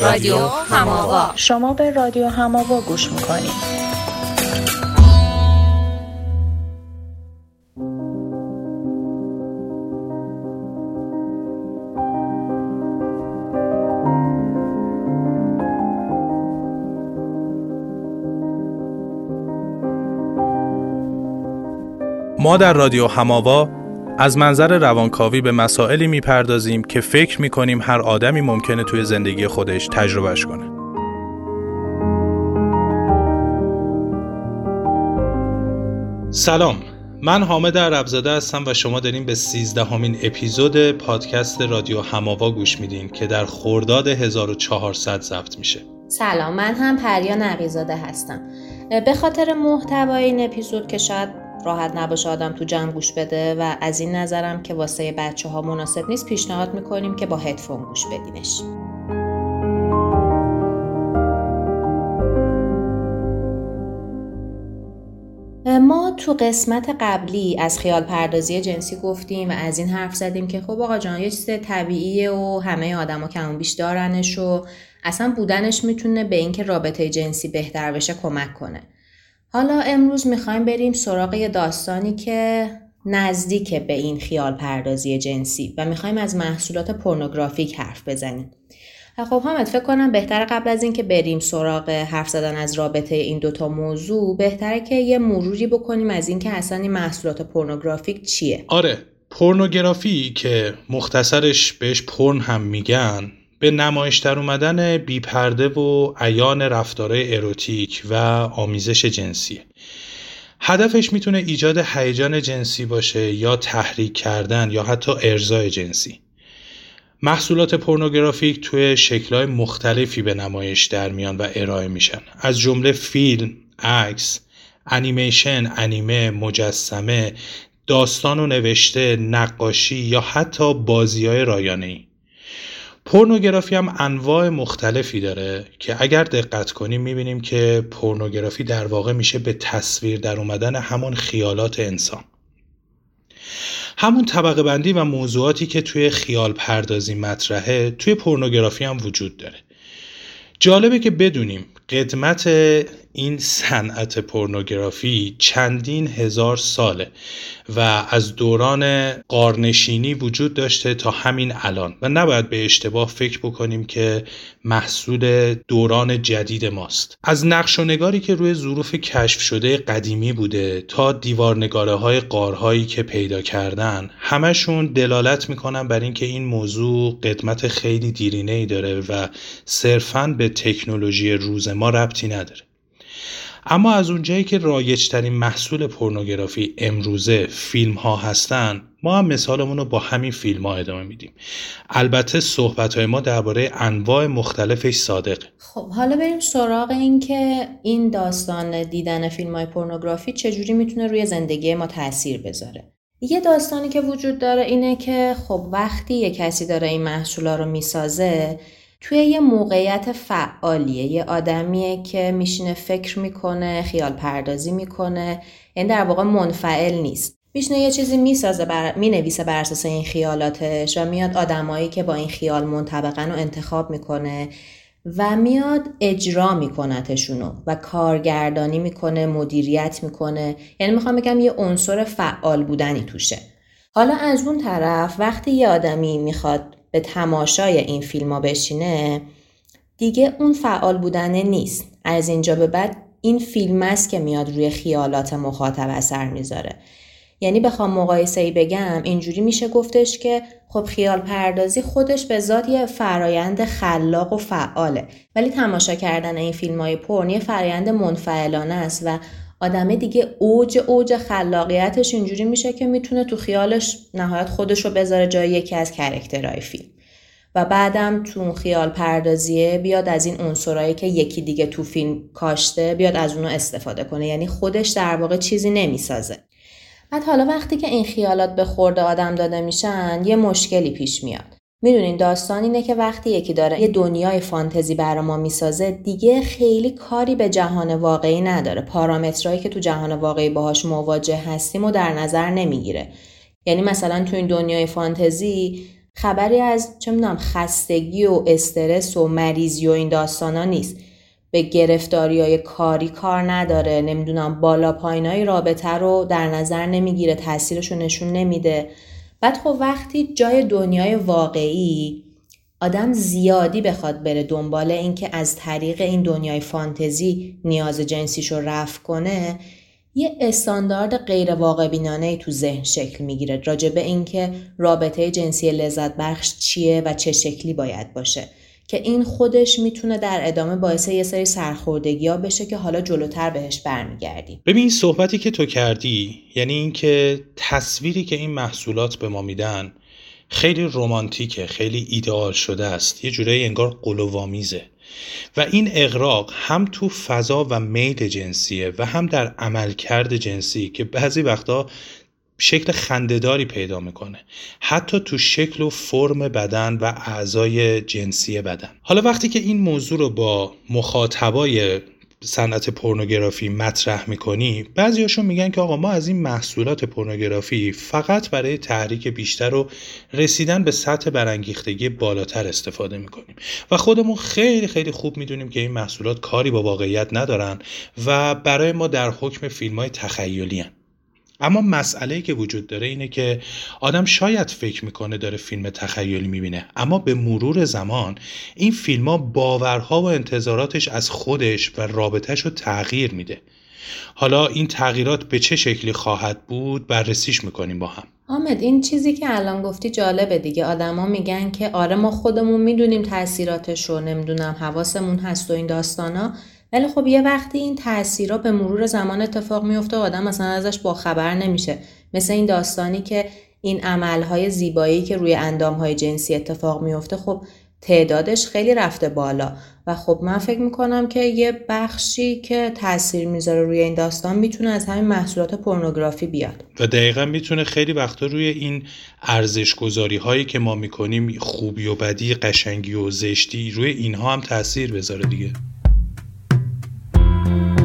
رادیو هماوا. شما به رادیو هماوا گوش می‌کنید. ما در رادیو هماوا از منظر روانکاوی به مسائلی می‌پردازیم که فکر می‌کنیم هر آدمی ممکنه توی زندگی خودش تجربهش کنه. سلام من حامد عربزاده هستم و شما داریم به سیزدهمین اپیزود پادکست رادیو هماوا گوش میدین که در خرداد 1400 ضبط میشه. سلام من هم پریا نقیزاده هستم. به خاطر محتوای این اپیزود که شاید راحت نباشه آدم تو جمع گوش بده و از این نظرم که واسه بچه ها مناسب نیست پیشنهاد می‌کنیم که با هدفون گوش بدینش. ما تو قسمت قبلی از خیال پردازی جنسی گفتیم و از این حرف زدیم که خب آقا جان یه چیز طبیعیه و همه آدما کم بیش دارنش و اصلا بودنش می‌تونه به اینکه رابطه جنسی بهتر بشه کمک کنه. حالا امروز می‌خوایم بریم سراغ یه داستانی که نزدیک به این خیال پردازی جنسی و می‌خوایم از محصولات پورنوگرافیک حرف بزنیم. خب حامد فکر کنم بهتر قبل از اینکه بریم سراغ حرف زدن از رابطه این دوتا موضوع بهتره که یه مروری بکنیم از اینکه اصلا این محصولات پورنوگرافیک چیه آره پورنوگرافی که مختصرش بهش پرن هم میگن به نمایش در اومدن بیپرده و عیان رفتارهای اروتیک و آمیزش جنسی. هدفش می‌تونه ایجاد هیجان جنسی باشه یا تحریک کردن یا حتی ارزای جنسی. محصولات پورنوگرافیک توی شکلهای مختلفی به نمایش در میان و ارائه میشن. از جمله فیلم، عکس، انیمیشن، انیمه، مجسمه، داستان و نوشته، نقاشی یا حتی بازی های رایانه ای. پورنوگرافی هم انواع مختلفی داره که اگر دقت کنیم می‌بینیم که پورنوگرافی در واقع میشه به تصویر در اومدن همون خیالات انسان. همون طبقه بندی و موضوعاتی که توی خیال پردازی مطرحه توی پورنوگرافی هم وجود داره. جالبه که بدونیم قدمت این صنعت پورنوگرافی چندین هزار ساله و از دوران قارنشینی وجود داشته تا همین الان و نباید به اشتباه فکر بکنیم که محصول دوران جدید ماست. از نقش و نگاری که روی ظروف کشف شده قدیمی بوده تا دیوارنگاره های قارهایی که پیدا کردن همشون دلالت می‌کنن بر اینکه این موضوع قدمت خیلی دیرینه ای داره و صرفا به تکنولوژی روز ما ربطی نداره. اما از اونجایی که رایجترین محصول پورنوگرافی امروزه فیلم ها هستن ما هم مثالمون رو با همین فیلم ها ادامه میدیم. البته صحبت های ما درباره انواع مختلفش صادقه خب حالا بریم سراغ این که این داستان دیدن فیلم های پورنوگرافی چجوری می‌تونه روی زندگی ما تاثیر بذاره؟ یه داستانی که وجود داره اینه که خب وقتی یه کسی داره این محصولا رو می‌سازه توی یه موقعیت فعالیه یه آدمیه که میشینه فکر می‌کنه خیال پردازی می‌کنه یعنی در واقع منفعل نیست. میشینه یه چیزی می‌سازه بر... می‌نویسه بر اساس این خیالاتش و میاد آدمایی که با این خیال منطبقن رو انتخاب می‌کنه و میاد اجرا میکنتشونو و کارگردانی می‌کنه مدیریت می‌کنه. یعنی می‌خوام بگم یه عنصر فعال بودنی توشه. حالا از اون طرف وقتی یه آدمی می‌خواد به تماشای این فیلم ها بشینه دیگه اون فعال بودنه نیست. از اینجا به بعد این فیلم است که میاد روی خیالات مخاطب اثر می‌ذاره. یعنی بخوام مقایسه ای بگم اینجوری میشه گفتش که خب خیال پردازی خودش به ذات یه فرایند خلاق و فعاله. ولی تماشا کردن این فیلم های پرن یه فرایند منفعلانه است و آدمه دیگه اوج اوج خلاقیتش اینجوری میشه که می‌تونه تو خیالش نهایت خودش رو بذاره جای یکی از کرکترهای فیلم. و بعدم تو خیال پردازیه بیاد از این عنصرایی که یکی دیگه تو فیلم کاشته بیاد از اونو استفاده کنه. یعنی خودش در واقع چیزی نمی‌سازه. بعد حالا وقتی که این خیالات به خورده آدم داده میشن یه مشکلی پیش میاد. می‌دونین داستان اینه که وقتی یکی داره یه دنیای فانتزی برا ما می‌سازه دیگه خیلی کاری به جهان واقعی نداره. پارامترهایی که تو جهان واقعی باهاش مواجه هستیم و در نظر نمی‌گیره. یعنی مثلا تو این دنیای فانتزی خبری از چه می‌دونم خستگی و استرس و مریضی و این داستانا نیست. به گرفتاری های کاری کار نداره. نمی‌دونم بالا پایین های رابطه رو در نظر نمی‌گیره تاثیرش رو نشون نمیده. بعد خب وقتی جای دنیای واقعی آدم زیادی بخواد بره دنبال اینکه از طریق این دنیای فانتزی نیاز جنسیش رو رفع کنه یه استاندارد غیر واقع بینانه تو ذهن شکل می‌گیره راجع به اینکه رابطه جنسی لذت بخش چیه و چه شکلی باید باشه که این خودش می‌تونه در ادامه باعث یه سری سرخوردگی ها بشه که حالا جلوتر بهش برمیگردیم. ببین صحبتی که تو کردی یعنی اینکه تصویری که این محصولات به ما میدن خیلی رومانتیکه خیلی ایدئال شده است یه جورایی انگار قلوامیزه و این اقراق هم تو فضا و میل جنسیه و هم در عملکرد جنسی که بعضی وقتا شکل خندهداری پیدا می‌کنه. حتی تو شکل و فرم بدن و اعضای جنسی بدن. حالا وقتی که این موضوع رو با مخاطبای صنعت پورنوگرافی مطرح می‌کنی بعضیاشون میگن که آقا ما از این محصولات پورنوگرافی فقط برای تحریک بیشتر و رسیدن به سطح برانگیختگی بالاتر استفاده می‌کنیم و خودمون خیلی خیلی خوب می‌دونیم که این محصولات کاری با واقعیت ندارن و برای ما در حکم فیلم های تخیلی هن. اما مسئله که وجود داره اینه که آدم شاید فکر می‌کنه داره فیلم تخیلی می‌بینه اما به مرور زمان این فیلم ها باورها و انتظاراتش از خودش و رابطهش رو تغییر میده. حالا این تغییرات به چه شکلی خواهد بود؟ بررسیش می‌کنیم با هم. آمد این چیزی که الان گفتی جالبه دیگه. آدما میگن که آره ما خودمون می‌دونیم تاثیراتش رو نمی‌دونم حواسمون هست و این داستانا. ولی خب یه وقتی این تاثیرها به مرور زمان اتفاق میفته و آدم مثلا ازش با خبر نمیشه. مثل این داستانی که این عملهای زیبایی که روی اندامهای جنسی اتفاق میفته خب تعدادش خیلی رفته بالا. و خب من فکر می‌کنم که یه بخشی که تاثیر می‌ذاره روی این داستان می‌تونه از همین محصولات پورنوگرافی بیاد. و دقیقا می‌تونه خیلی وقتا روی این ارزش گذاری هایی که ما می‌کنیم خوبی و بدی قشنگی و زشتی روی اینها هم تاثیر بذاره دیگه. Bye.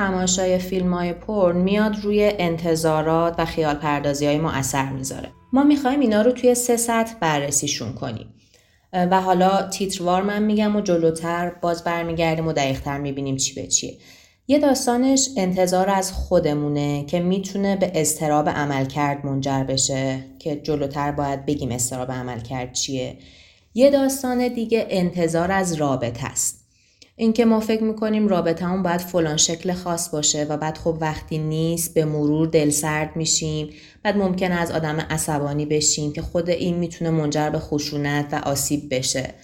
تماشای فیلم های پرن میاد روی انتظارات و خیال پردازی های ما اثر می‌ذاره. ما می‌خوایم اینا رو توی سه سطح بررسیشون کنیم. و حالا تیتروار من میگم و جلوتر باز برمیگردیم و دقیقتر می‌بینیم چی به چیه. یه داستانش انتظار از خودمونه که می‌تونه به استراب عمل کرد منجر بشه که جلوتر باید بگیم استراب عمل کرد چیه. یه داستان دیگه انتظار از رابطه است. اینکه ما فکر می‌کنیم رابطهمون باید فلان شکل خاص باشه و بعد خب وقتی نیست به مرور دل سرد میشیم. بعد ممکنه از آدم عصبانی بشیم که خود این می‌تونه منجر به خشونت و آسیب بشه.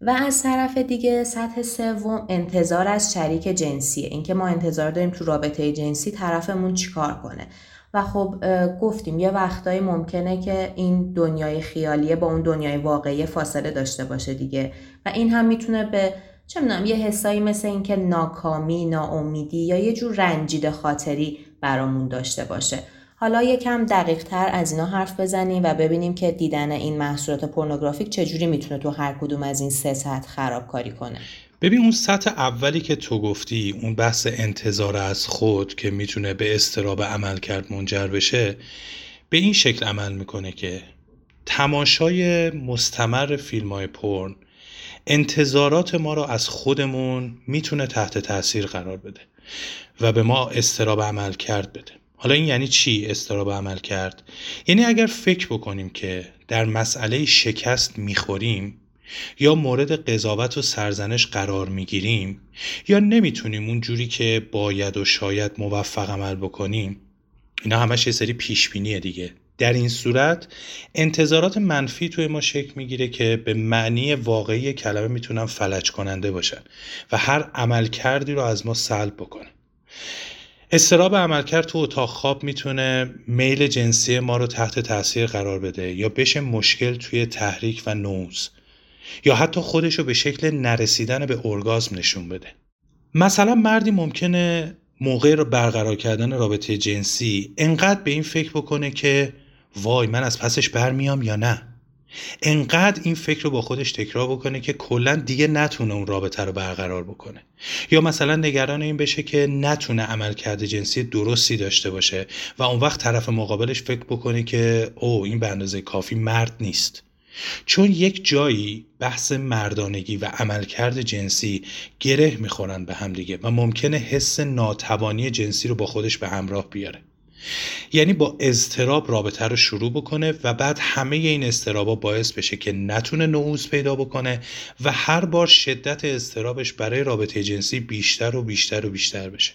و از طرف دیگه سطح سوم انتظار از شریک جنسیه. اینکه ما انتظار داریم تو رابطه جنسی طرفمون چیکار کنه. و خب گفتیم یه وقتایی ممکنه که این دنیای خیالیه با اون دنیای واقعی فاصله داشته باشه دیگه. و این هم می‌تونه به چه می‌دونم یه حسایی مثل اینکه ناکامی ناامیدی یا یه جور رنجیده خاطری برامون داشته باشه. حالا یکم دقیق تر از اینا حرف بزنیم و ببینیم که دیدن این محصولات پورنوگرافیک چجوری می‌تونه تو هر کدوم از این سه سطح خرابکاری کنه. ببین اون سطح اولی که تو گفتی اون بحث انتظار از خود که می‌تونه به استراب عمل کرد منجر بشه به این شکل عمل می‌کنه که تماشای مستمر فیلم های پرن انتظارات ما را از خودمون می‌تونه تحت تاثیر قرار بده و به ما استراب عمل کرد بده حالا این یعنی چی استراب عمل کرد؟ یعنی اگر فکر بکنیم که در مسئله شکست می‌خوریم یا مورد قضاوت و سرزنش قرار می‌گیریم یا نمی‌تونیم اون جوری که باید و شاید موفق عمل بکنیم اینا همش یه سری پیشبینیه دیگه در این صورت انتظارات منفی توی ما شکل می‌گیره که به معنی واقعی کلمه می‌تونن فلج کننده باشن و هر عمل کردی رو از ما سلب بکنه. استراب عملکرد تو اتاق خواب می‌تونه میل جنسی ما رو تحت تاثیر قرار بده یا بشه مشکل توی تحریک و نوز یا حتی خودش رو به شکل نرسیدن به ارگازم نشون بده. مثلا مردی ممکنه موقع رو برقرار کردن رابطه جنسی انقدر به این فکر بکنه که وای من از پسش برمیام یا نه؟ انقدر این فکر رو با خودش تکرار بکنه که کلا دیگه نتونه اون رابطه رو برقرار بکنه. یا مثلا نگران این بشه که نتونه عملکرد جنسی درستی داشته باشه و اون وقت طرف مقابلش فکر بکنه که او این به اندازه کافی مرد نیست. چون یک جایی بحث مردانگی و عملکرد جنسی گره می‌خورن به هم دیگه و ممکنه حس ناتوانی جنسی رو با خودش به همراه بیاره. یعنی با اضطراب رابطه رو شروع بکنه و بعد همه این اضطرابا باعث بشه که نتونه نعوز پیدا بکنه و هر بار شدت اضطرابش برای رابطه جنسی بیشتر و بیشتر و بیشتر بشه.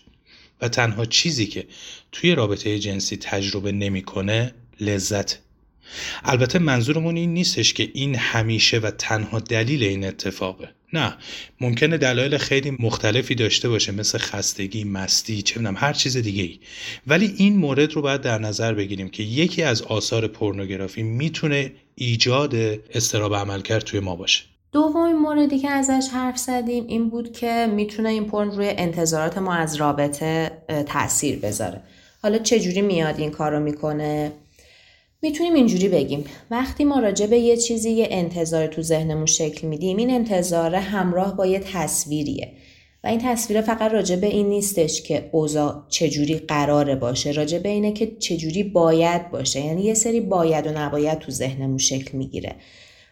و تنها چیزی که توی رابطه جنسی تجربه نمی‌کنه لذت. البته منظورمون این نیستش که این همیشه و تنها دلیل این اتفاقه. نه ممکنه دلایل خیلی مختلفی داشته باشه مثل خستگی مستی چه می‌دونم هر چیز دیگه ای ولی این مورد رو باید در نظر بگیریم که یکی از آثار پورنوگرافی می‌تونه ایجاد استراب عملکرد توی ما باشه. دومین موردی که ازش حرف زدیم این بود که می‌تونه این پرن روی انتظارات ما از رابطه تاثیر بذاره. حالا چجوری میاد این کار رو می‌کنه؟ می‌تونیم اینجوری بگیم. وقتی ما راجع به یه چیزی یه انتظار تو ذهنمون شکل میدیم این انتظار همراه با یه تصویریه. و این تصویر فقط راجع به این نیستش که اوضاع چجوری قراره باشه. راجع به اینه که چجوری باید باشه. یعنی یه سری باید و نباید تو ذهنمون شکل می‌گیره.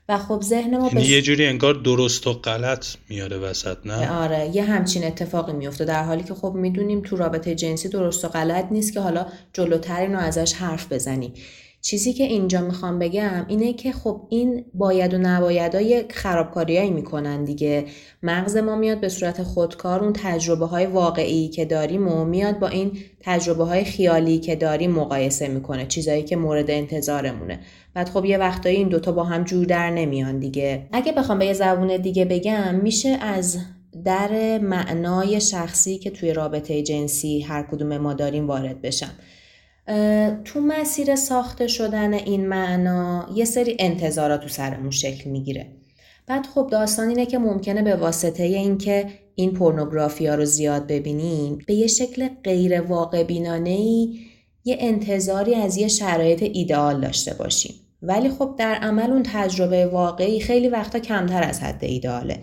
و خب ذهن ما یعنی یه جوری انگار درست و غلط میاره وسط نه؟ آره یه همچین اتفاقی میفته در حالی که خب می‌دونیم تو رابطه جنسی درست و غلط نیست که حالا جلوتر اینو ازش حرف بزنیم. چیزی که اینجا می‌خوام بگم اینه که خب این باید و نبایدهای خرابکاریایی می‌کنن دیگه. مغز ما میاد به صورت خودکار اون تجربه های واقعی که داریم و میاد با این تجربه های خیالی که داریم مقایسه می‌کنه چیزایی که مورد انتظارمونه. بعد خب یه وقتایی این دوتا با هم جور در نمیان دیگه. اگه بخوام به یه زبون دیگه بگم میشه از در معنای شخصی که توی رابطه جنسی هر کدوم ما داریم وارد بشم. تو مسیر ساخته شدن این معنا یه سری انتظارات تو سرمون شکل می‌گیره. بعد خب داستان اینه که ممکنه به واسطه اینکه این پورنوگرافی رو زیاد ببینیم به یه شکل غیر واقع بینانه ای یه انتظاری از یه شرایط ایدئال داشته باشیم. ولی خب در عمل اون تجربه واقعی خیلی وقتا کمتر از حد ایدئاله.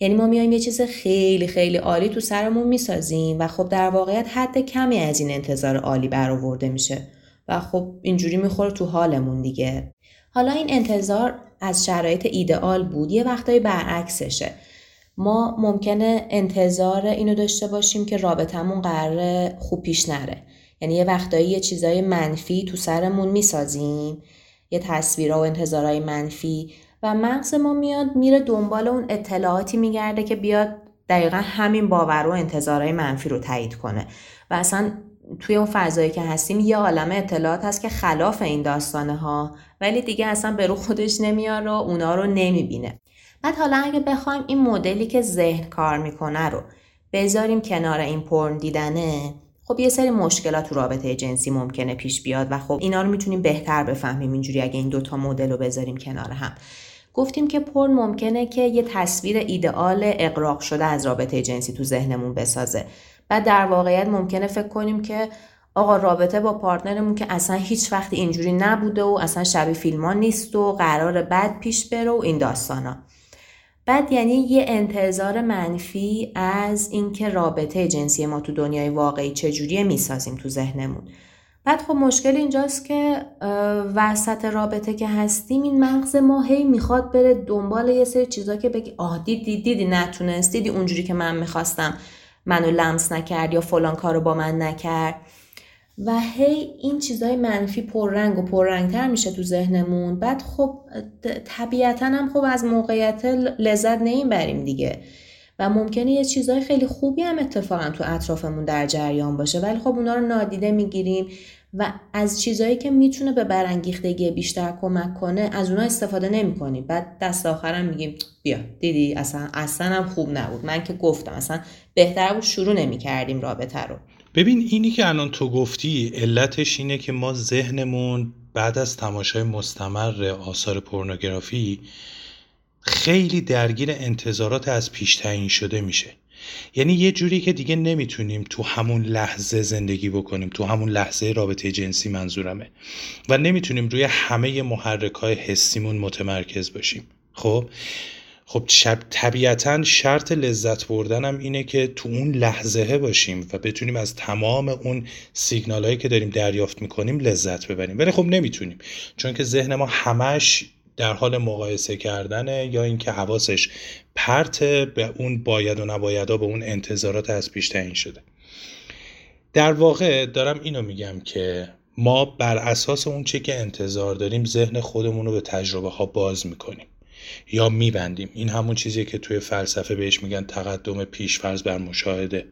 یعنی ما میایم یه چیز خیلی خیلی عالی تو سرمون می‌سازیم و خب در واقعیت حد کمی از این انتظار عالی برآورده میشه و خب اینجوری می‌خوره تو حالمون دیگه. حالا این انتظار از شرایط ایدئال بود یه وقتایی برعکسشه. ما ممکنه انتظار اینو داشته باشیم که رابطمون قرار خوب پیش نره. یعنی یه وقتایی یه چیزای منفی تو سرمون می‌سازیم یه تصویرها و انتظارهای منفی و مغز ما میاد میره دنبال اون اطلاعاتی میگرده که بیاد دقیقا همین باور و انتظارهای منفی رو تایید کنه. و اصلا توی اون فضایی که هستیم یه عالم اطلاعات هست که خلاف این داستانه ها ولی دیگه اصلا به رو خودش نمیار و اونا رو نمی‌بینه. بعد حالا اگه بخوایم این مدلی که ذهن کار می‌کنه رو بذاریم کنار این پرن دیدنه خب یه سری مشکلات تو رابطه جنسی ممکنه پیش بیاد و خب اینا رو می‌تونیم بهتر بفهمیم اینجوری اگه این دوتا مدل رو بذاریم کنار هم. گفتیم که پرن ممکنه که یه تصویر ایدئال اقراق شده از رابطه جنسی تو ذهنمون بسازه. و در واقعیت ممکنه فکر کنیم که آقا رابطه با پارتنرمون که اصلا هیچ وقت اینجوری نبوده و اصلا شبیه فیلمان نیست و قرار بد پیش بره و این داستانا. بعد یعنی یه انتظار منفی از اینکه رابطه جنسی ما تو دنیای واقعی چجوریه می‌سازیم تو ذهنمون. بعد خب مشکل اینجاست که وسط رابطه که هستیم این مغز ما هی می‌خواد بره دنبال یه سری چیزا که بگی آه دیدی دیدی نتونست دیدی اونجوری که من می‌خواستم منو لمس نکرد یا فلان کارو با من نکرد. و هی این چیزای منفی پررنگ و پررنگتر میشه تو ذهنمون. بعد خب طبیعتا هم خب از موقعیت لذت نمی‌بریم دیگه. و ممکنه یه چیزای خیلی خوبی هم اتفاقا تو اطرافمون در جریان باشه. ولی خب اونا رو نادیده می‌گیریم و از چیزایی که می‌تونه به برانگیختگی بیشتر کمک کنه از اونا استفاده نمی‌کنیم. بعد دست آخرم میگیم بیا دیدی اصلا اصلا هم خوب نبود. من که گفتم اصلا بهتر بود شروع نمی‌کردیم رابطه رو. ببین اینی که الان تو گفتی علتش اینه که ما ذهنمون بعد از تماشای مستمر آثار پورنوگرافی خیلی درگیر انتظارات از پیش تعیین شده میشه. یعنی یه جوری که دیگه نمی‌تونیم تو همون لحظه زندگی بکنیم تو همون لحظه رابطه جنسی منظورمه و نمی‌تونیم روی همه محرک های حسیمون متمرکز باشیم. خب؟ خب شب طبیعتا شرط لذت بردن اینه که تو اون لحظه باشیم و بتونیم از تمام اون سیگنال هایی که داریم دریافت می‌کنیم لذت ببریم. ولی خب نمی‌تونیم چون که ذهن ما همش در حال مقایسه کردنه یا اینکه حواسش پرت به اون باید و نبایدها به اون انتظارات از پیش تعیین شده. در واقع دارم اینو میگم که ما بر اساس اون چی که انتظار داریم ذهن خودمون رو به تجربه ها باز می‌کنیم یا میبندیم. این همون چیزی که توی فلسفه بهش میگن تقدم پیشفرض بر مشاهده.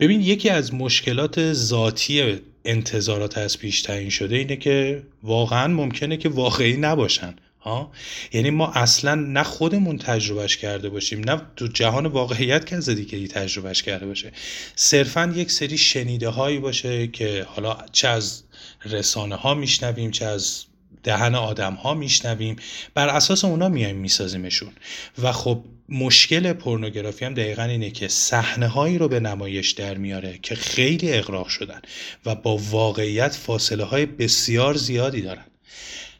ببین یکی از مشکلات ذاتی انتظارات از پیش تعیین شده اینه که واقعا ممکنه که واقعی نباشن. ها؟ یعنی ما اصلا نه خودمون تجربهش کرده باشیم نه تو جهان واقعیت از دیگه تجربهش کرده باشه. صرفا یک سری شنیده هایی باشه که حالا چه از رسانه ها میشنویم چه از دهن آدم ها میشنویم. بر اساس اونا میایم میسازیمشون. و خب مشکل پورنوگرافی هم دقیقا اینه که صحنه هایی رو به نمایش در میاره که خیلی اقراق شدن و با واقعیت فاصله های بسیار زیادی دارن.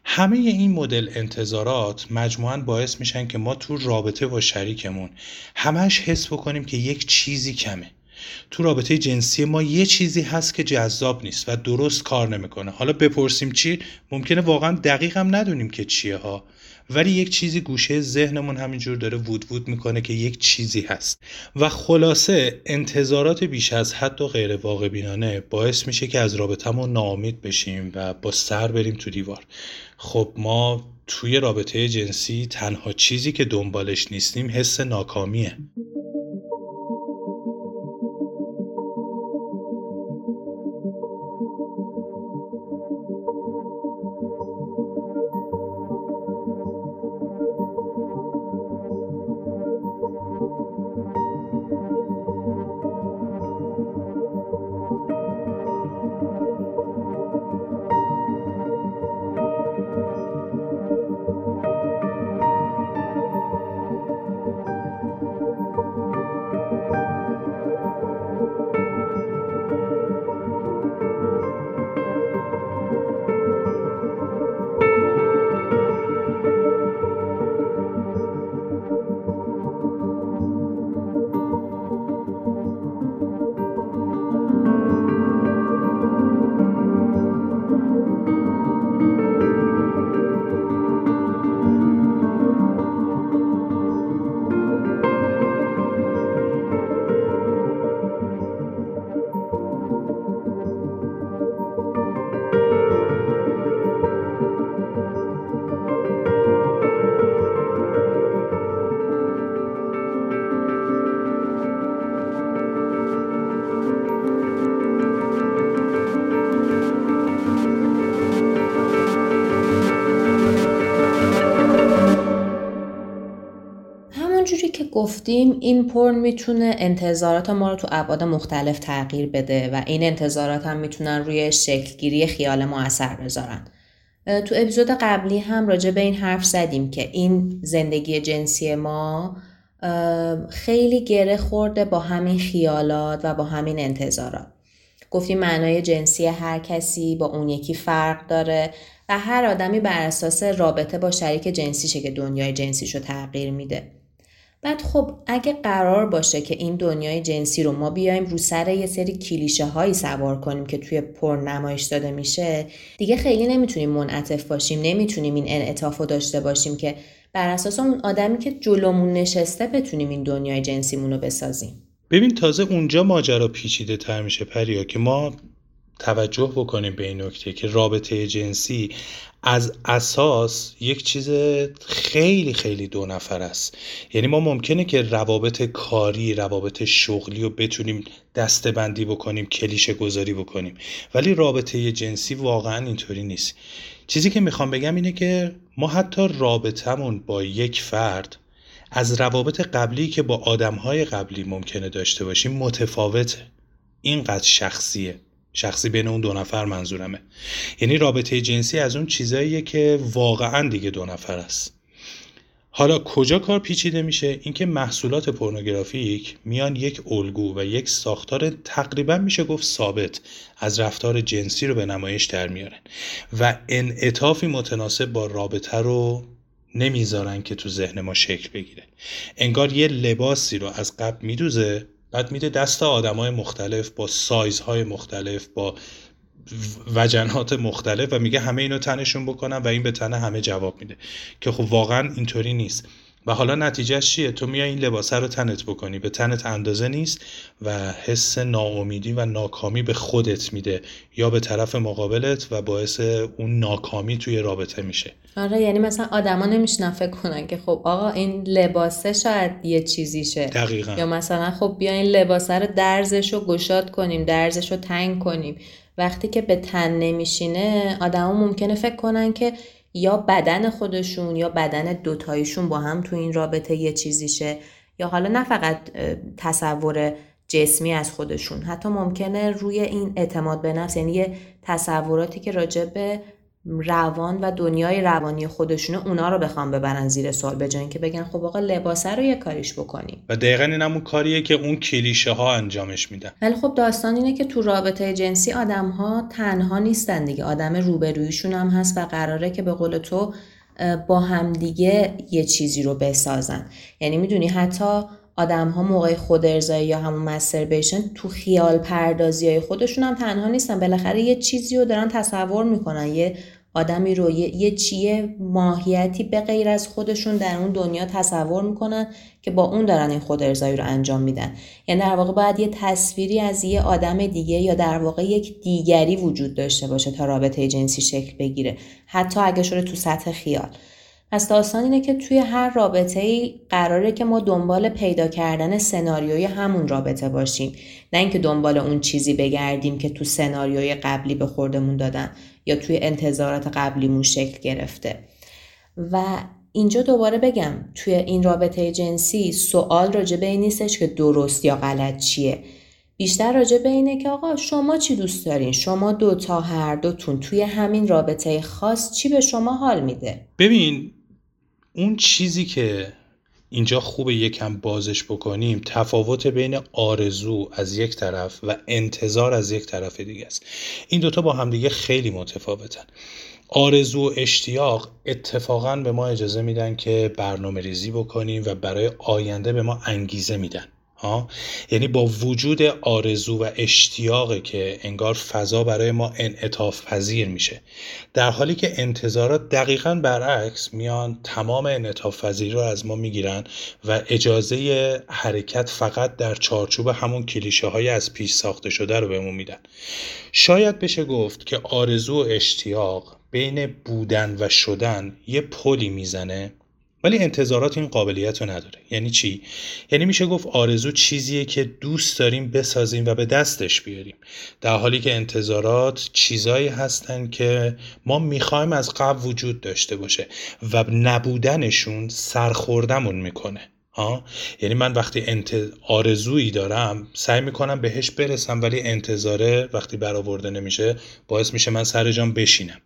همه این مدل انتظارات مجموعا باعث میشن که ما تو رابطه با شریکمون همش حس بکنیم که یک چیزی کمه. تو رابطه جنسی ما یه چیزی هست که جذاب نیست و درست کار نمی‌کنه. حالا بپرسیم چی؟ ممکنه واقعا دقیق هم ندونیم که چیه ها. ولی یک چیزی گوشه ذهنمون همینجور داره وود وود می‌کنه که یک چیزی هست. و خلاصه انتظارات بیش از حد و غیر واقع بینانه باعث میشه که از رابطهمون ناامید بشیم و با سر بریم تو دیوار. خب ما توی رابطه جنسی تنها چیزی که دنبالش نیستیم حس ناکامیه. گفتیم این پرن می‌تونه انتظارات ما رو تو ابعاد مختلف تغییر بده و این انتظارات هم می‌تونن روی شکلگیری خیال ما اثر بذارن. تو اپیزود قبلی هم راجع به این حرف زدیم که این زندگی جنسی ما خیلی گره خورده با همین خیالات و با همین انتظارات. گفتیم معنای جنسی هر کسی با اون یکی فرق داره و هر آدمی بر اساس رابطه با شریک جنسیشه که دنیای جنسیشو تغییر میده. بعد خب اگه قرار باشه که این دنیای جنسی رو ما بیایم رو سر یه سری کلیشه هایی سوار کنیم که توی پر نمایش داده میشه دیگه خیلی نمی‌تونیم منعطف باشیم نمی‌تونیم این انعطاف رو داشته باشیم که بر اساس اون آدمی که جلومون نشسته بتونیم این دنیای جنسیمون رو بسازیم. ببین تازه اونجا ماجرا پیچیده تر میشه پریا که ما توجه بکنیم به این نکته که رابطه جنسی از اساس یک چیز خیلی خیلی دو نفر است. یعنی ما ممکنه که روابط کاری روابط شغلی رو بتونیم دستبندی بکنیم کلیشه گذاری بکنیم ولی رابطه جنسی واقعا اینطوری نیست. چیزی که می‌خوام بگم اینه که ما حتی رابطمون با یک فرد از روابط قبلی که با آدمهای قبلی ممکنه داشته باشیم متفاوته. اینقدر شخصیه. شخصی بین اون دو نفر منظورمه. یعنی رابطه جنسی از اون چیزاییه که واقعا دیگه دو نفر است. حالا کجا کار پیچیده میشه؟ اینکه محصولات پورنوگرافیک میان یک الگو و یک ساختار تقریبا میشه گفت ثابت از رفتار جنسی رو به نمایش در میارن. و انعطافی متناسب با رابطه رو نمی‌ذارن که تو ذهن ما شکل بگیره. انگار یه لباسی رو از قبل میدوزه بعد میده دست آدمای مختلف با سایزهای مختلف با وجنات مختلف و میگه همه اینو تنشون بکنن و این به تنه همه جواب میده. که خب واقعا اینطوری نیست. و حالا نتیجهش چیه؟ تو میای این لباسه رو تنت بکنی. به تنت اندازه نیست و حس ناامیدی و ناکامی به خودت میده یا به طرف مقابلت و باعث اون ناکامی توی رابطه میشه. آره یعنی مثلا آدما نمیشنن فکر کنن که خب آقا این لباسه شاید یه چیزیشه. دقیقا. یا مثلا خب بیا این لباسه رو درزش رو گشاد کنیم درزش رو تنگ کنیم. وقتی که به تن نمیشینه آدما ممکنه فکر کنن که یا بدن خودشون یا بدن دوتایشون با هم تو این رابطه یه چیزیشه یا حالا نه فقط تصور جسمی از خودشون حتی ممکنه روی این اعتماد به نفس یعنی یه تصوراتی که راجع به روان و دنیای روانی خودشونه اونا رو بخوام ببرن زیر سوال به که بگن خب آقا لباسه رو یه کاریش بکنیم. و دقیقا این همون کاریه که اون کلیشه ها انجامش میدن. ولی خب داستان اینه که تو رابطه جنسی آدم ها تنها نیستن دیگه آدم روبرویشون هم هست و قراره که به قول تو با همدیگه یه چیزی رو بسازن. یعنی می‌دونی حتی آدم ها موقع خود ارزایی یا همون مستربیشن تو خیال پردازی های خودشون هم تنها نیستن بالاخره یه چیزی رو دارن تصور می‌کنن یه آدمی رو یه, یه چیه ماهیتی به غیر از خودشون در اون دنیا تصور می‌کنن که با اون دارن این خود ارزایی رو انجام میدن. یعنی در واقع باید یه تصویری از یه آدم دیگه یا در واقع یک دیگری وجود داشته باشه تا رابطه جنسی شکل بگیره. حتی اگه شده تو سطح خیال. پس داستان اینه که توی هر رابطه ای قراره که ما دنبال پیدا کردن سناریوی همون رابطه باشیم. نه اینکه دنبال اون چیزی بگردیم که تو سناریوی قبلی به خوردمون دادن یا توی انتظارات قبلیمون شکل گرفته. و اینجا دوباره بگم توی این رابطه جنسی سوال راجع به این نیستش که درست یا غلط چیه. بیشتر راجع به اینه که آقا شما چی دوست دارین؟ شما دو تا هر دوتون توی همین رابطه خاص چی به شما حال میده؟ ببین اون چیزی که اینجا خوبه یکم بازش بکنیم تفاوت بین آرزو از یک طرف و انتظار از یک طرف دیگه است. این دوتا با همدیگه خیلی متفاوتن. آرزو و اشتیاق اتفاقا به ما اجازه میدن که برنامه ریزی بکنیم و برای آینده به ما انگیزه میدن. ها. یعنی با وجود آرزو و اشتیاقه که انگار فضا برای ما انعطاف پذیر میشه. در حالی که انتظارات دقیقا برعکس میان تمام انعطاف پذیر رو از ما می‌گیرن و اجازه حرکت فقط در چارچوب همون کلیشه های از پیش ساخته شده رو بهمون میدن. شاید بشه گفت که آرزو و اشتیاق بین بودن و شدن یه پلی می‌زنه ولی انتظارات این قابلیت رو نداره. یعنی چی؟ یعنی میشه گفت آرزو چیزیه که دوست داریم بسازیم و به دستش بیاریم. در حالی که انتظارات چیزایی هستن که ما می‌خوایم از قبل وجود داشته باشه و نبودنشون سرخوردمون می‌کنه. ها؟ یعنی من وقتی انت... آرزویی دارم سعی می‌کنم بهش برسم ولی انتظاره وقتی برآورده نمیشه باعث میشه من سر جام بشینم.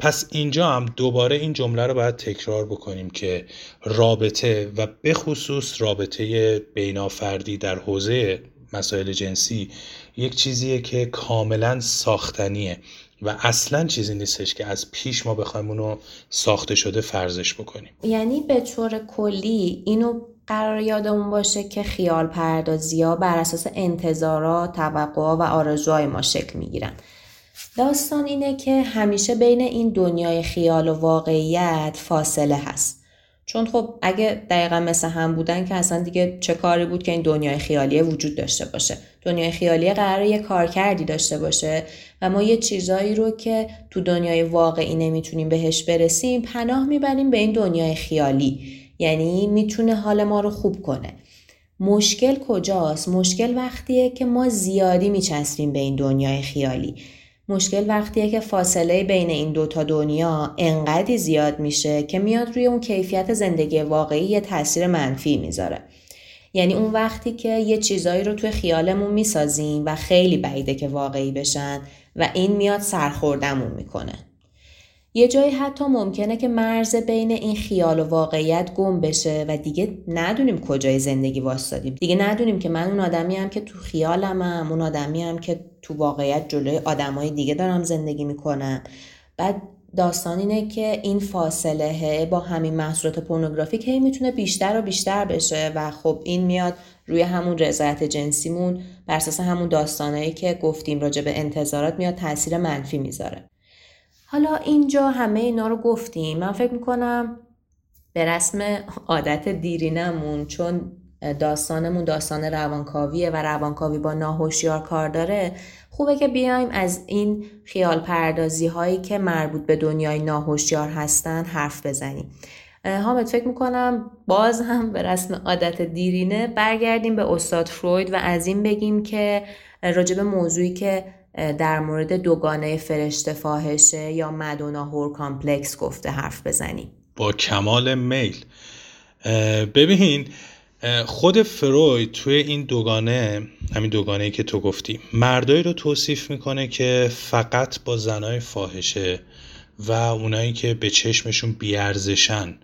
پس اینجا هم دوباره این جمله رو باید تکرار بکنیم که رابطه و به خصوص رابطه بینافردی در حوزه مسائل جنسی یک چیزیه که کاملا ساختنیه و اصلا چیزی نیستش که از پیش ما بخوایم اونو ساخته شده فرضش بکنیم. یعنی به طور کلی اینو قرار یادمون باشه که خیال پردازی ها بر اساس انتظارات، توقع و آرزوهای ما شکل می‌گیرن. داستان اینه که همیشه بین این دنیای خیال و واقعیت فاصله هست. چون خب اگه دقیقا مثل هم بودن که اصلا دیگه چه کاری بود که این دنیای خیالی وجود داشته باشه؟ دنیای خیالی قراره یه کارکردی داشته باشه و ما یه چیزایی رو که تو دنیای واقعی نمی‌تونیم بهش برسیم پناه می‌بریم به این دنیای خیالی. یعنی می‌تونه حال ما رو خوب کنه. مشکل کجاست؟ مشکل وقتیه که ما زیادی میچسبیم به این دنیای خیالی. مشکل وقتیه که فاصله بین این دوتا دنیا انقدی زیاد میشه که میاد روی اون کیفیت زندگی واقعی یه تاثیر منفی می‌ذاره. یعنی اون وقتی که یه چیزایی رو توی خیالمون می‌سازیم و خیلی بعیده که واقعی بشن و این میاد سرخوردمون می‌کنه. یه جایی حتی ممکنه که مرز بین این خیال و واقعیت گم بشه و دیگه ندونیم کجای زندگی واسطادیم. دیگه ندونیم که من اون آدمی هم که تو خیالمم اون آدمی هم که تو واقعیت جلوی آدمای دیگه دارم زندگی می‌کنم. بعد داستان اینه که این فاصله با همین محصولات پورنوگرافیک هی می‌تونه بیشتر و بیشتر بشه و خب این میاد روی همون رضایت جنسیمون بر اساس همون داستانایی که گفتیم راجع به انتظارات میاد تاثیر منفی می‌ذاره. حالا اینجا همه اینا رو گفتیم. من فکر می‌کنم به رسم عادت دیرینمون چون داستانمون داستان روانکاویه و روانکاوی با ناهوشیار کار داره خوبه که بیایم از این خیال پردازی هایی که مربوط به دنیای ناهوشیار هستن حرف بزنیم. حامد فکر می‌کنم باز هم به رسم عادت دیرینه برگردیم به استاد فروید و از این بگیم که راجب موضوعی که در مورد دوگانه فرشته فاحشه یا مدونا هور کامپلکس گفته حرف بزنیم با کمال میل. ببین خود فروید توی این دوگانه همین دوگانه که تو گفتی مردایی رو توصیف می‌کنه که فقط با زنای فاحشه و اونایی که به چشمشون بیارزشن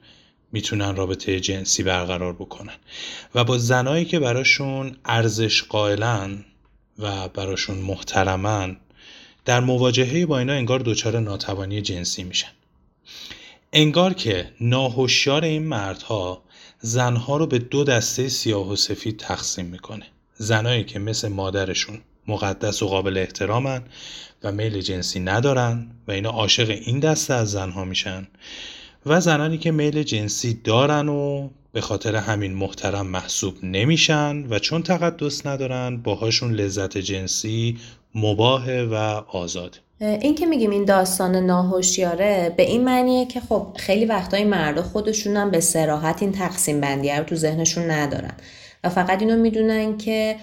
می‌تونن رابطه جنسی برقرار بکنن. و با زنایی که براشون ارزش قائلن و براشون محترمن در مواجهه با اینا انگار دچار ناتوانی جنسی میشن. انگار که ناهوشیار این مردها زنها رو به دو دسته سیاه و سفید تقسیم می‌کنه. زنایی که مثل مادرشون مقدس و قابل احترامن و میل جنسی ندارن و اینا عاشق این دسته از زنها میشن و زنانی که میل جنسی دارن و به خاطر همین محترم محسوب نمیشن و چون تقدس ندارن باهاشون لذت جنسی مباهه و آزاد. این که میگیم این داستان ناهوشیاره به این معنیه که خب خیلی وقتای مردا خودشون هم به سراحت این تقسیم بندی رو تو ذهنشون ندارن. و فقط اینو می‌دونن که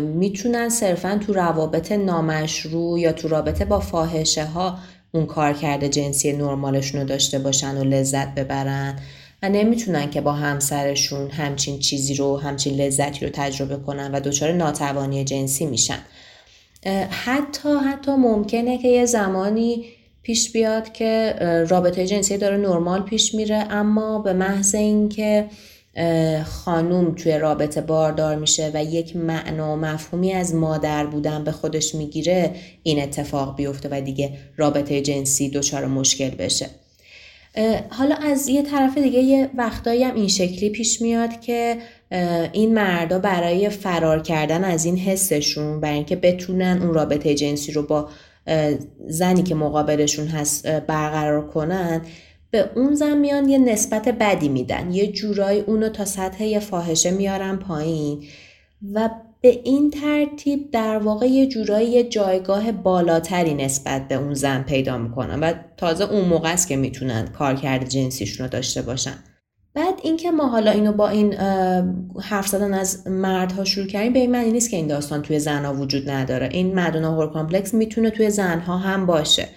می‌تونن صرفا تو روابط نامشروع یا تو رابطه با فاحشه ها اون کار کرده جنسی نرمالشون رو داشته باشن و لذت ببرن و نمی‌تونن که با همسرشون همچین چیزی رو همچین لذتی رو تجربه کنن و دچار ناتوانی جنسی میشن. حتی حتی ممکنه که یه زمانی پیش بیاد که رابطه جنسی داره نرمال پیش میره اما به محض اینکه خانوم توی رابطه باردار میشه و یک معنا و مفهومی از مادر بودن به خودش می‌گیره این اتفاق بیفته و دیگه رابطه جنسی دچار مشکل بشه. حالا از یه طرف دیگه یه وقتایی هم این شکلی پیش میاد که این مردا برای فرار کردن از این حسشون برای اینکه بتونن اون رابطه جنسی رو با زنی که مقابلشون هست برقرار کنن به اون زن میان یه نسبت بدی میدن. یه جورایی اونو تا سطح یه فاحشه میارن پایین. و به این ترتیب در واقع یه جورایی یه جایگاه بالاتری نسبت به اون زن پیدا می‌کنن و تازه اون موقع است که می‌تونن کارکرد جنسیشون رو داشته باشن. بعد اینکه ما حالا اینو با این حرف زدن از مردها شروع کردیم به این معنی نیست که این داستان توی زنها وجود نداره. این Madonna whore complex می‌تونه توی زنها هم باشه.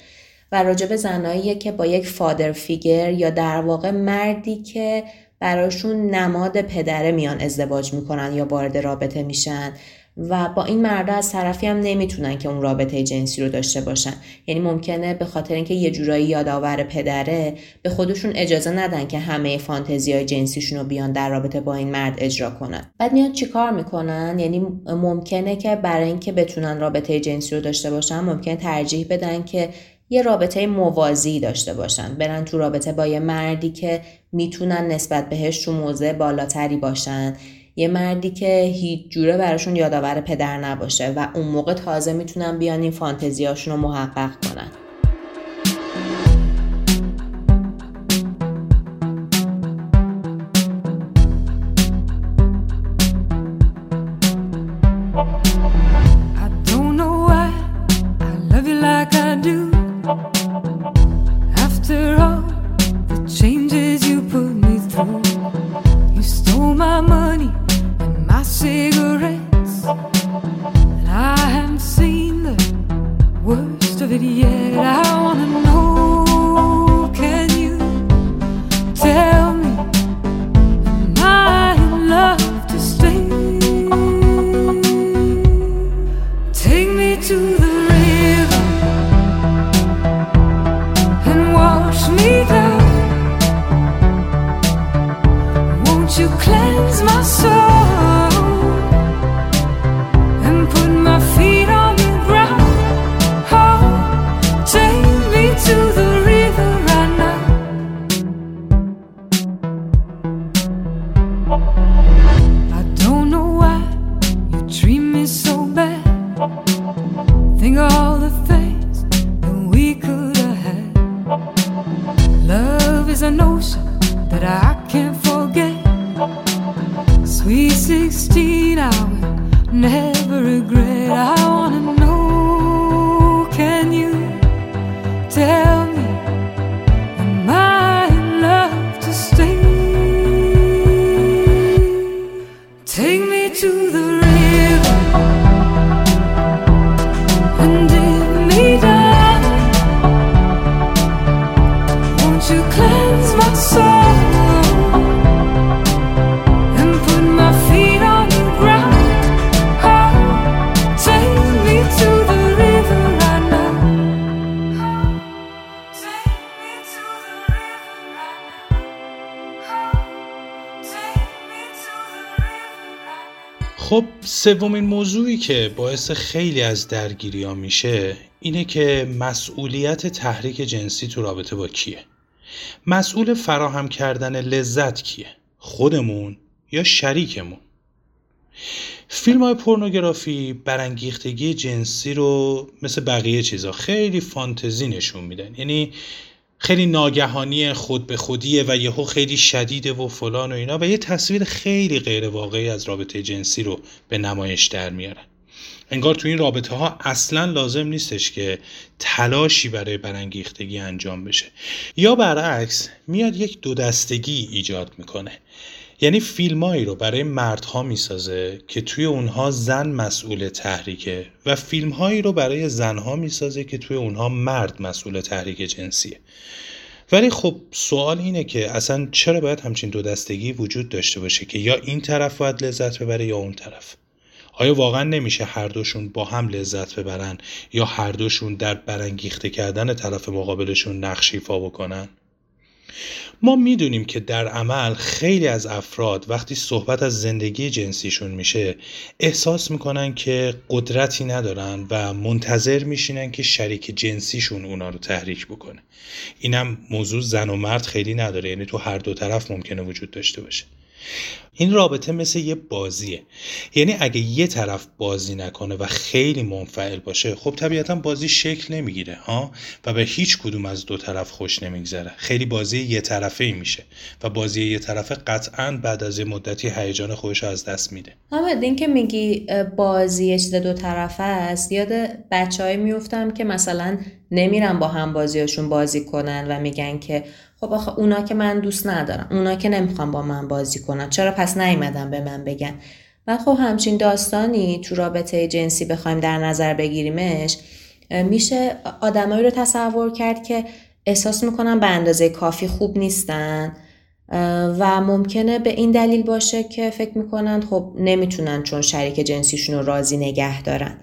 و راجع به زنهاییه که با یک father figure یا در واقع مردی که براشون نماد پدره میان ازدواج می‌کنن یا وارد رابطه میشن و با این مردا از طرفی هم نمی‌تونن که اون رابطه جنسی رو داشته باشن. یعنی ممکنه به خاطر اینکه یه جورایی یادآور پدره به خودشون اجازه ندن که همه فانتزی های جنسیشون رو بیان در رابطه با این مرد اجرا کنن. بعد میان چیکار می‌کنن؟ یعنی ممکنه که برای اینکه بتونن رابطه جنسی رو داشته باشن ممکنه ترجیح بدن که یه رابطه موازی داشته باشن. برن تو رابطه با یه مردی که می‌تونن نسبت بهش تو موضع بالاتری باشن. یه مردی که هیچ جوره براشون یادآور پدر نباشه و اون موقع تازه می‌تونن بیان این فانتزیاشون رو محقق کنن. سومین موضوعی که باعث خیلی از درگیری ها میشه اینه که مسئولیت تحریک جنسی تو رابطه با کیه؟ مسئول فراهم کردن لذت کیه؟ خودمون یا شریکمون؟ فیلم های پورنوگرافی برانگیختگی جنسی رو مثل بقیه چیزا خیلی فانتزی نشون میدن. یعنی خیلی ناگهانی خود به خودیه و یهو خیلی شدیده و فلان و اینا و یه تصویر خیلی غیر واقعی از رابطه جنسی رو به نمایش در میارن انگار تو این رابطه ها اصلا لازم نیستش که تلاشی برای برانگیختگی انجام بشه. یا برعکس میاد یک دو دستگی ایجاد می‌کنه. یعنی فیلمایی رو برای مردها می‌سازه که توی اونها زن مسئول تحریکه و فیلمهایی رو برای زنها می‌سازه که توی اونها مرد مسئول تحریک جنسیه. ولی خب سوال اینه که اصلا چرا باید همچین دو دستگی وجود داشته باشه که یا این طرف باید لذت ببره یا اون طرف؟ آیا واقعا نمیشه هر دوشون با هم لذت ببرن یا هر دوشون در برانگیخته کردن طرف مقابلشون نقش ایفا بکنن؟ ما می‌دونیم که در عمل خیلی از افراد وقتی صحبت از زندگی جنسیشون میشه احساس می‌کنن که قدرتی ندارن و منتظر میشینن که شریک جنسیشون اونا رو تحریک بکنه. اینم موضوع زن و مرد خیلی نداره یعنی تو هر دو طرف ممکنه وجود داشته باشه. این رابطه مثل یه بازیه. یعنی اگه یه طرف بازی نکنه و خیلی منفعل باشه خب طبیعتا بازی شکل نمی‌گیره ها؟ و به هیچ کدوم از دو طرف خوش نمیگذره. خیلی بازی یه طرفه ای میشه و بازی یه طرفه قطعا بعد از یه مدتی هیجان خودش از دست میده. حامد این که میگی بازی یه چیز دو طرفه است یاد بچه های میفتم که مثلا نمیرن با هم بازیاشون بازی کنن و میگن که خب آخه اونا که من دوست ندارم اونا که نمی‌خوان با من بازی کنن. چرا پس نیومدن به من بگن؟ و خب همچین داستانی تو رابطه جنسی بخوایم در نظر بگیریمش میشه آدمایی رو تصور کرد که احساس می‌کنن به اندازه کافی خوب نیستن و ممکنه به این دلیل باشه که فکر می‌کنن خب نمی‌تونن چون شریک جنسیشون رو راضی نگه دارن.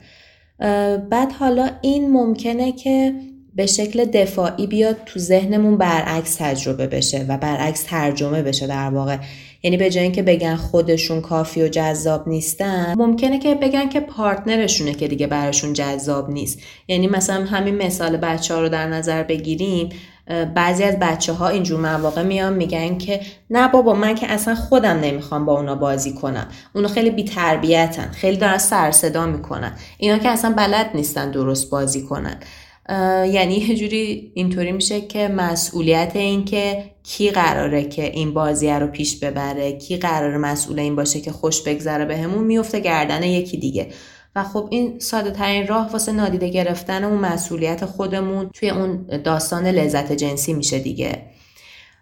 بعد حالا این ممکنه که به شکل دفاعی بیاد تو ذهنمون برعکس تجربه بشه و برعکس ترجمه بشه در واقع. یعنی به جای اینکه بگن خودشون کافی و جذاب نیستن ممکنه که بگن که پارتنرشونه که دیگه براشون جذاب نیست. یعنی مثلا همین مثال بچه ها رو در نظر بگیریم بعضی از بچه ها اینجور مواقع میان میگن که نه بابا من که اصلا خودم نمی‌خوام با اونا بازی کنم. اونا خیلی بیتربیتن خیلی دارن سر صدا می‌کنن. اینا که اصلا بلد نیستن درست بازی کنن. یعنی یه جوری اینطوری میشه که مسئولیت این که کی قراره که این بازی رو پیش ببره کی قراره مسئول این باشه که خوش بگذره به میفته گردن یکی دیگه. و خب این ساده ترین راه واسه نادیده گرفتن اون مسئولیت خودمون توی اون داستان لذت جنسی میشه دیگه.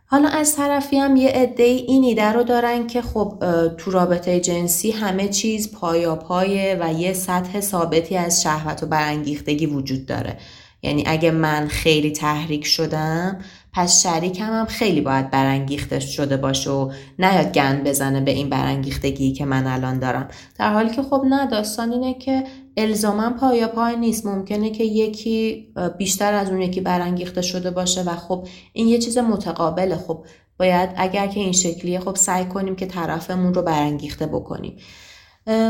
حالا از طرفی هم یه عده این ایده رو دارن که خب تو رابطه جنسی همه چیز پایا پایه و یه سطح ثابتی از شهوت و برانگیختگی وجود داره. یعنی اگه من خیلی تحریک شدم پس شریکم هم خیلی باید برانگیخته شده باشه و نیاد گند بزنه به این برانگیختگی که من الان دارم. در حالی که خب نه داستان اینه که الزاما پایا پای نیست. ممکنه که یکی بیشتر از اون یکی برانگیخته شده باشه و خب این یه چیز متقابله. خب باید اگر که این شکلیه خب سعی کنیم که طرفمون رو برانگیخته بکنیم.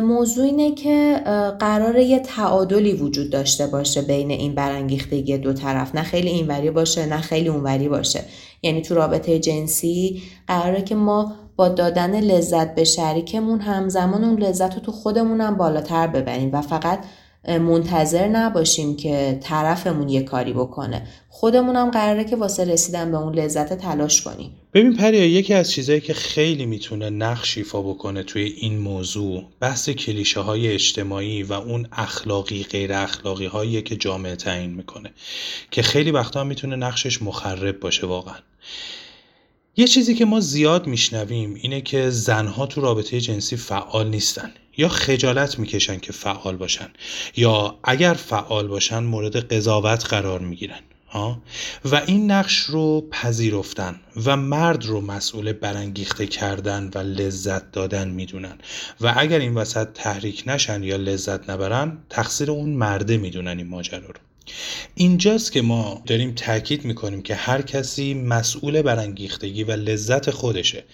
موضوع اینه که قرار یه تعادلی وجود داشته باشه بین این برانگیختگی دو طرف. نه خیلی اینوری باشه نه خیلی اونوری باشه. یعنی تو رابطه جنسی قراره که ما با دادن لذت به شریکمون همزمان اون لذت رو تو خودمون هم بالاتر ببریم. و فقط منتظر نباشیم که طرفمون یه کاری بکنه. خودمون هم قراره که واسه رسیدن به اون لذت تلاش کنیم. ببین پریا یکی از چیزهایی که خیلی می‌تونه نقش ایفا بکنه توی این موضوع بحث کلیشه های اجتماعی و اون اخلاقی غیر اخلاقی هایی که جامعه تعیین می‌کنه که خیلی وقتا می‌تونه نقشش مخرب باشه واقعا. یه چیزی که ما زیاد میشنویم اینه که زنها تو رابطه جنسی فعال نیستن. یا خجالت می‌کشن که فعال باشن یا اگر فعال باشن مورد قضاوت قرار می‌گیرن و این نقش رو پذیرفتن و مرد رو مسئول برانگیخته کردن و لذت دادن می‌دونن. و اگر این وسط تحریک نشن یا لذت نبرن تقصیر اون مرده می‌دونن این ماجرا رو. اینجاست که ما داریم تاکید می‌کنیم که هر کسی مسئول برانگیختگی و لذت خودشه.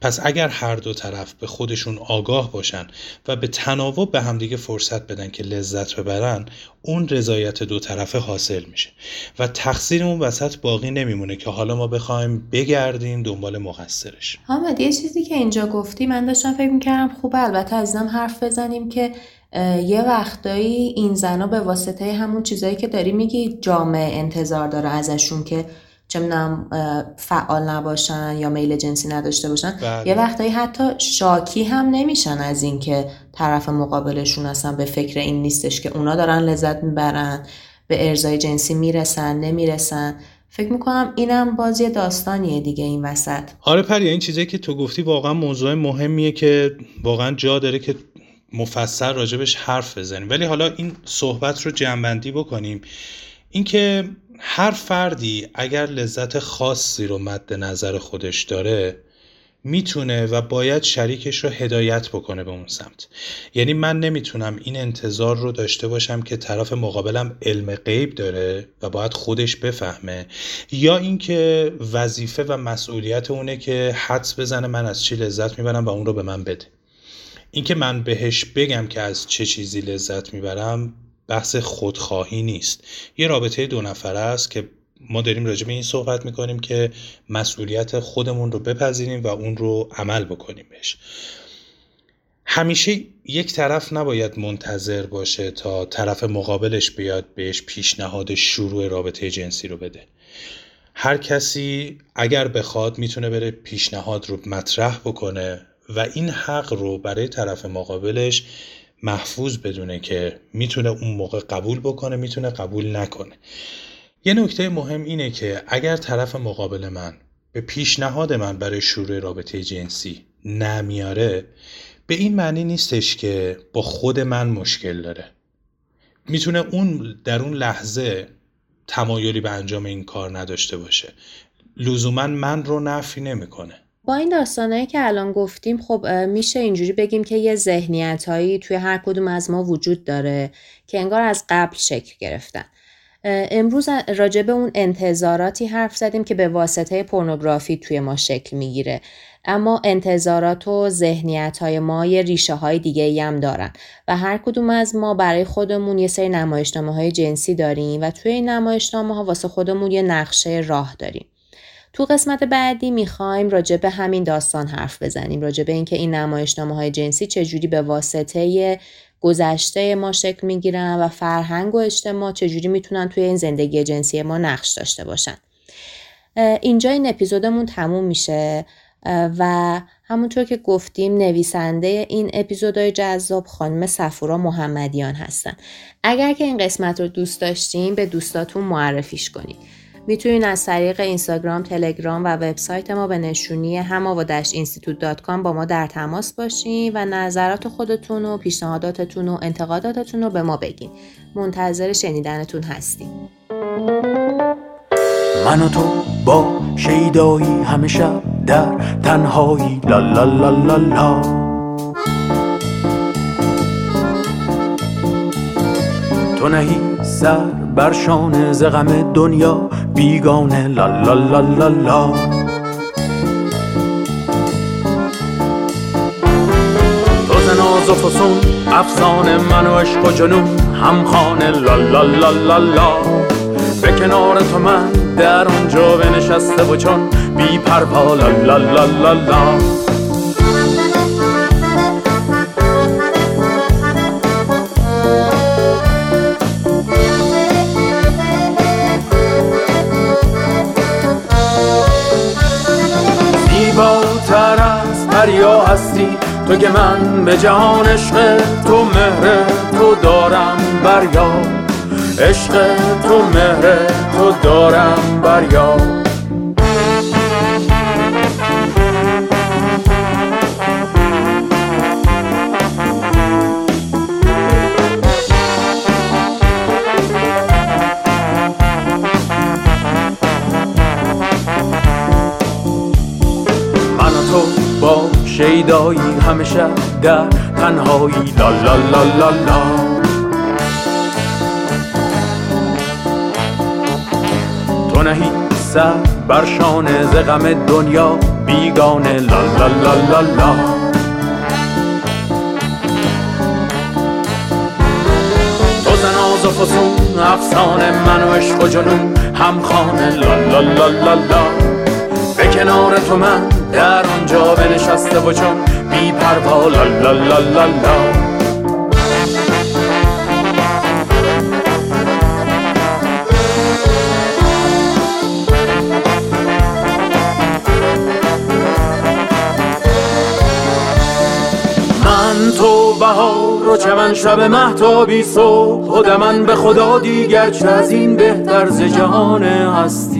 پس اگر هر دو طرف به خودشون آگاه باشن و به تناوب به همدیگه فرصت بدن که لذت ببرن اون رضایت دو طرفه حاصل میشه. و تقصیر اون وسط باقی نمیمونه که حالا ما بخوایم بگردیم دنبال مقصرش. حامد یه چیزی که اینجا گفتی من داشتم فکر می‌کردم خوبه البته ازم حرف بزنیم که یه وقتایی این زنا به واسطه همون چیزایی که داری میگی جامعه انتظار داره ازشون که چه می‌دونم فعال نباشن یا میل جنسی نداشته باشن. بله. یه وقتایی حتی شاکی هم نمیشن از اینکه طرف مقابلشون اصلا به فکر این نیستش که اونا دارن لذت می‌برن به ارزای جنسی می‌رسن نمی‌رسن. فکر می‌کنم اینم باز یه داستانیه دیگه این وسط. آره پریا این چیزایی که تو گفتی واقعا موضوع مهمیه که واقعا جا داره که مفصل راجبش حرف بزنیم. ولی حالا این صحبت رو جنبندی بکنیم. اینکه هر فردی اگر لذت خاصی رو مد نظر خودش داره می‌تونه و باید شریکش رو هدایت بکنه به اون سمت. یعنی من نمی‌تونم این انتظار رو داشته باشم که طرف مقابلم علم غیب داره و باید خودش بفهمه یا اینکه وظیفه و مسئولیت اونه که حدس بزنه من از چی لذت می‌برم و اون رو به من بده. اینکه من بهش بگم که از چه چیزی لذت می‌برم بحث خودخواهی نیست. یه رابطه دو نفره است که ما داریم راجع به این صحبت می‌کنیم که مسئولیت خودمون رو بپذیریم و اون رو عمل بکنیم بهش. همیشه یک طرف نباید منتظر باشه تا طرف مقابلش بیاد بهش پیشنهاد شروع رابطه جنسی رو بده. هر کسی اگر بخواد می‌تونه بره پیشنهاد رو مطرح بکنه و این حق رو برای طرف مقابلش محفوظ بدونه که می‌تونه اون موقع قبول بکنه می‌تونه قبول نکنه. یه نکته مهم اینه که اگر طرف مقابل من به پیشنهاد من برای شروع رابطه جنسی نمیاره به این معنی نیستش که با خود من مشکل داره. می‌تونه اون در اون لحظه تمایلی به انجام این کار نداشته باشه. لزوما من رو نفی نمی‌کنه. با این داستانهایی که الان گفتیم خب میشه اینجوری بگیم که یه ذهنیت هایی توی هر کدوم از ما وجود داره که انگار از قبل شکل گرفتن. امروز راجع به اون انتظاراتی حرف زدیم که به واسطه پورنوگرافی توی ما شکل می‌گیره. اما انتظارات و ذهنیت های ما یه ریشه های دیگه ای هم دارن و هر کدوم از ما برای خودمون یه سری نمایشنامه های جنسی داریم و توی این نمایشنامه ها واسه خودمون یه نقشه راه داریم. تو قسمت بعدی می‌خوایم راجع به همین داستان حرف بزنیم راجع به اینکه این نمایشنامه های جنسی چجوری به واسطه گذشته ما شکل می‌گیرن و فرهنگ و اجتماع چجوری می‌تونن توی این زندگی جنسی ما نقش داشته باشن. اینجا این اپیزودمون تموم میشه و همونطور که گفتیم نویسنده این اپیزودهای جذاب خانم سفورا محمدیان هستن. اگر که این قسمت رو دوست داشتیم به دوستاتون معرفیش کنید می‌تونین از طریق اینستاگرام، تلگرام و وبسایت ما به نشونی هما با ما در تماس باشین و نظرات خودتون و پیشنهاداتتون و انتقاداتتون رو به ما بگین. منتظر شنیدنتون هستیم. من و تو با شیدایی همیشه در تنهایی لا لا لا لا لا تو نهی سر بر شانه ز غم دنیا بیگانه لا لا لا لا لا. تو ز ناز و فسون افسانه من و عشق و جنون همخانه لا لا لا لا لا. به کنار تو من در آنجا بنشسته و چون بی پروا لا لا لا لا لا. تو که من به جهان عشق تو مهر تو دارم بر عشق تو مهر تو دارم بر شیدایی همیشه در تنهایی. لا لا لا لا لا. تو نهی سر بر ز غم دنیا بیگانه. لا لا لا لا لا. تو زناز و فسون افسانه من و عشق و جنون همخانه. لا لا لا لا لا. به کنار تو من در آنجا بنشسته و چون بی پروا لا لا لا لا لا تو بهار و چمن شب مهتابی صبح خود من به خدا دیگر چه از این بهتر ز جهان هستی؟